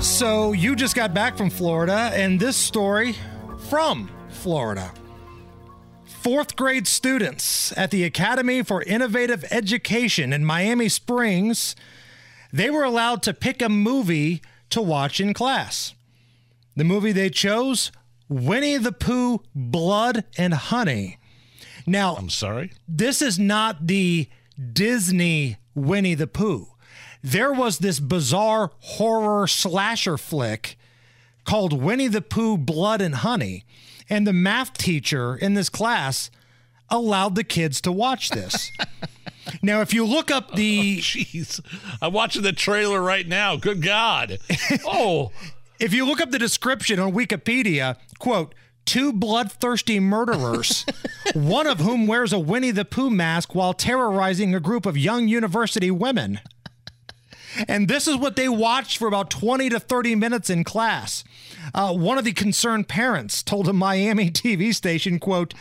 So, you just got back from Florida, and this story from Florida. Fourth grade students at the Academy for Innovative Education in Miami Springs, they were allowed to pick a movie to watch in class. The movie they chose, Winnie the Pooh, Blood and Honey. Now, I'm sorry? this is not the Disney Winnie the Pooh. There was this bizarre horror slasher flick called Winnie the Pooh Blood and Honey, and the math teacher in this class allowed the kids to watch this. now, if you look up the oh, Jeez. I'm watching the trailer right now. Good God. Oh, if you look up the description on Wikipedia, quote, two bloodthirsty murderers, one of whom wears a Winnie the Pooh mask while terrorizing a group of young university women. And this is what they watched for about 20 to 30 minutes in class. Uh, one of the concerned parents told a Miami TV station, quote,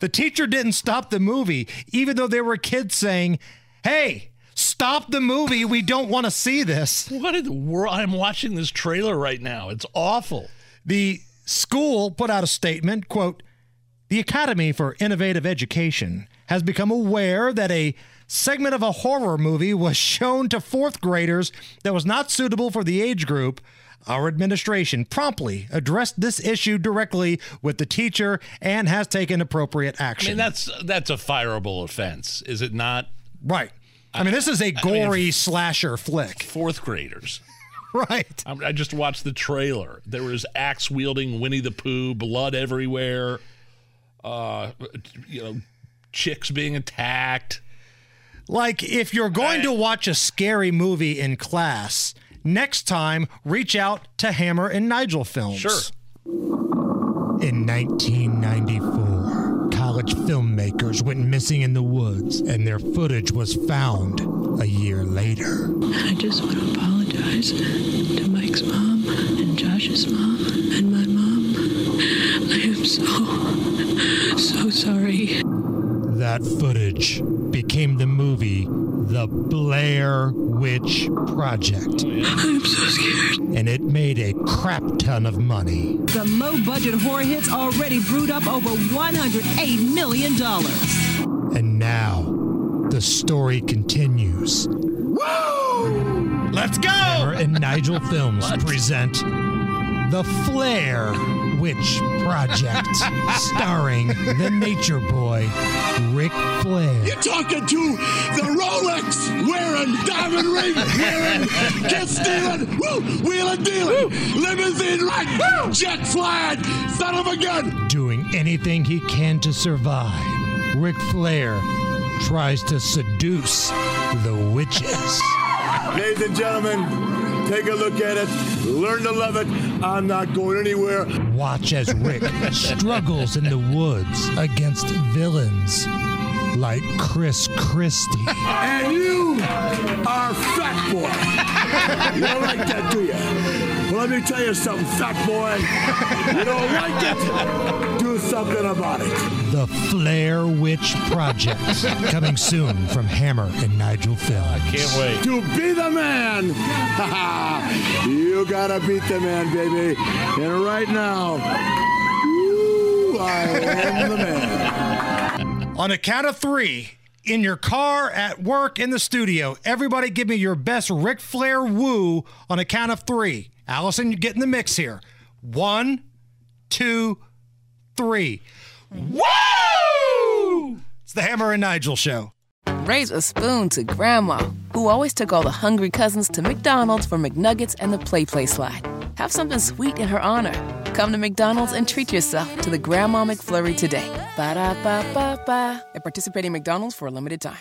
the teacher didn't stop the movie, even though there were kids saying, hey, stop the movie. We don't want to see this. what in the world? I'm watching this trailer right now. It's awful. The school put out a statement, quote, "The Academy for Innovative Education has become aware that a segment of a horror movie was shown to fourth graders that was not suitable for the age group." Our administration promptly addressed this issue directly with the teacher and has taken appropriate action. I mean, that's that's a fireable offense, is it not? right. I mean, this is a gory slasher flick. Fourth graders. Right. I, I just watched the trailer. There was axe wielding Winnie the Pooh, blood everywhere. Uh, you know, chicks being attacked. Like, if you're going to watch a scary movie in class, next time reach out to Hammer and Nigel Films. Sure. In 1994, college filmmakers went missing in the woods, and their footage was found a year later. And I just want to apologize to Mike's mom and Josh's mom and my mom. I am so, so sorry. That footage became the movie The Blair Witch Project, oh, I'm so scared. and it made a crap ton of money. The low budget horror hits already brewed up over $108 million. And now the story continues. Woo! Let's go! Hammer and Nigel Films present The Flair Witch Project, starring the Nature Boy, Ric Flair. You're talking to the Rolex wearing, diamond ring wearing, kid stealing, woo, wheeling dealing, limousine riding, jet flying, son of a gun. Doing anything he can to survive, Ric Flair tries to seduce the witches. Ladies and gentlemen, take a look at it, learn to love it. I'm not going anywhere. Watch as Ric struggles in the woods against villains like Chris Christie. And you are fat boy. You don't like that, do you? Well, let me tell you something, fat boy. You don't like it? Do something about it. The Flair Witch Project, coming soon from Hammer and Nigel Films. Can't wait. To be the man, you gotta beat the man, baby. And right now, woo, I am the man. On a count of three, in your car, at work, in the studio, everybody give me your best Ric Flair woo on a count of three. Allison, you get in the mix here. One, two, three. Woo! It's the Hammer and Nigel show. Raise a spoon to Grandma, who always took all the hungry cousins to McDonald's for McNuggets and the PlayPlace slide. Have something sweet in her honor. Come to McDonald's and treat yourself to the Grandma McFlurry today. Ba da ba ba ba. At participating McDonald's for a limited time.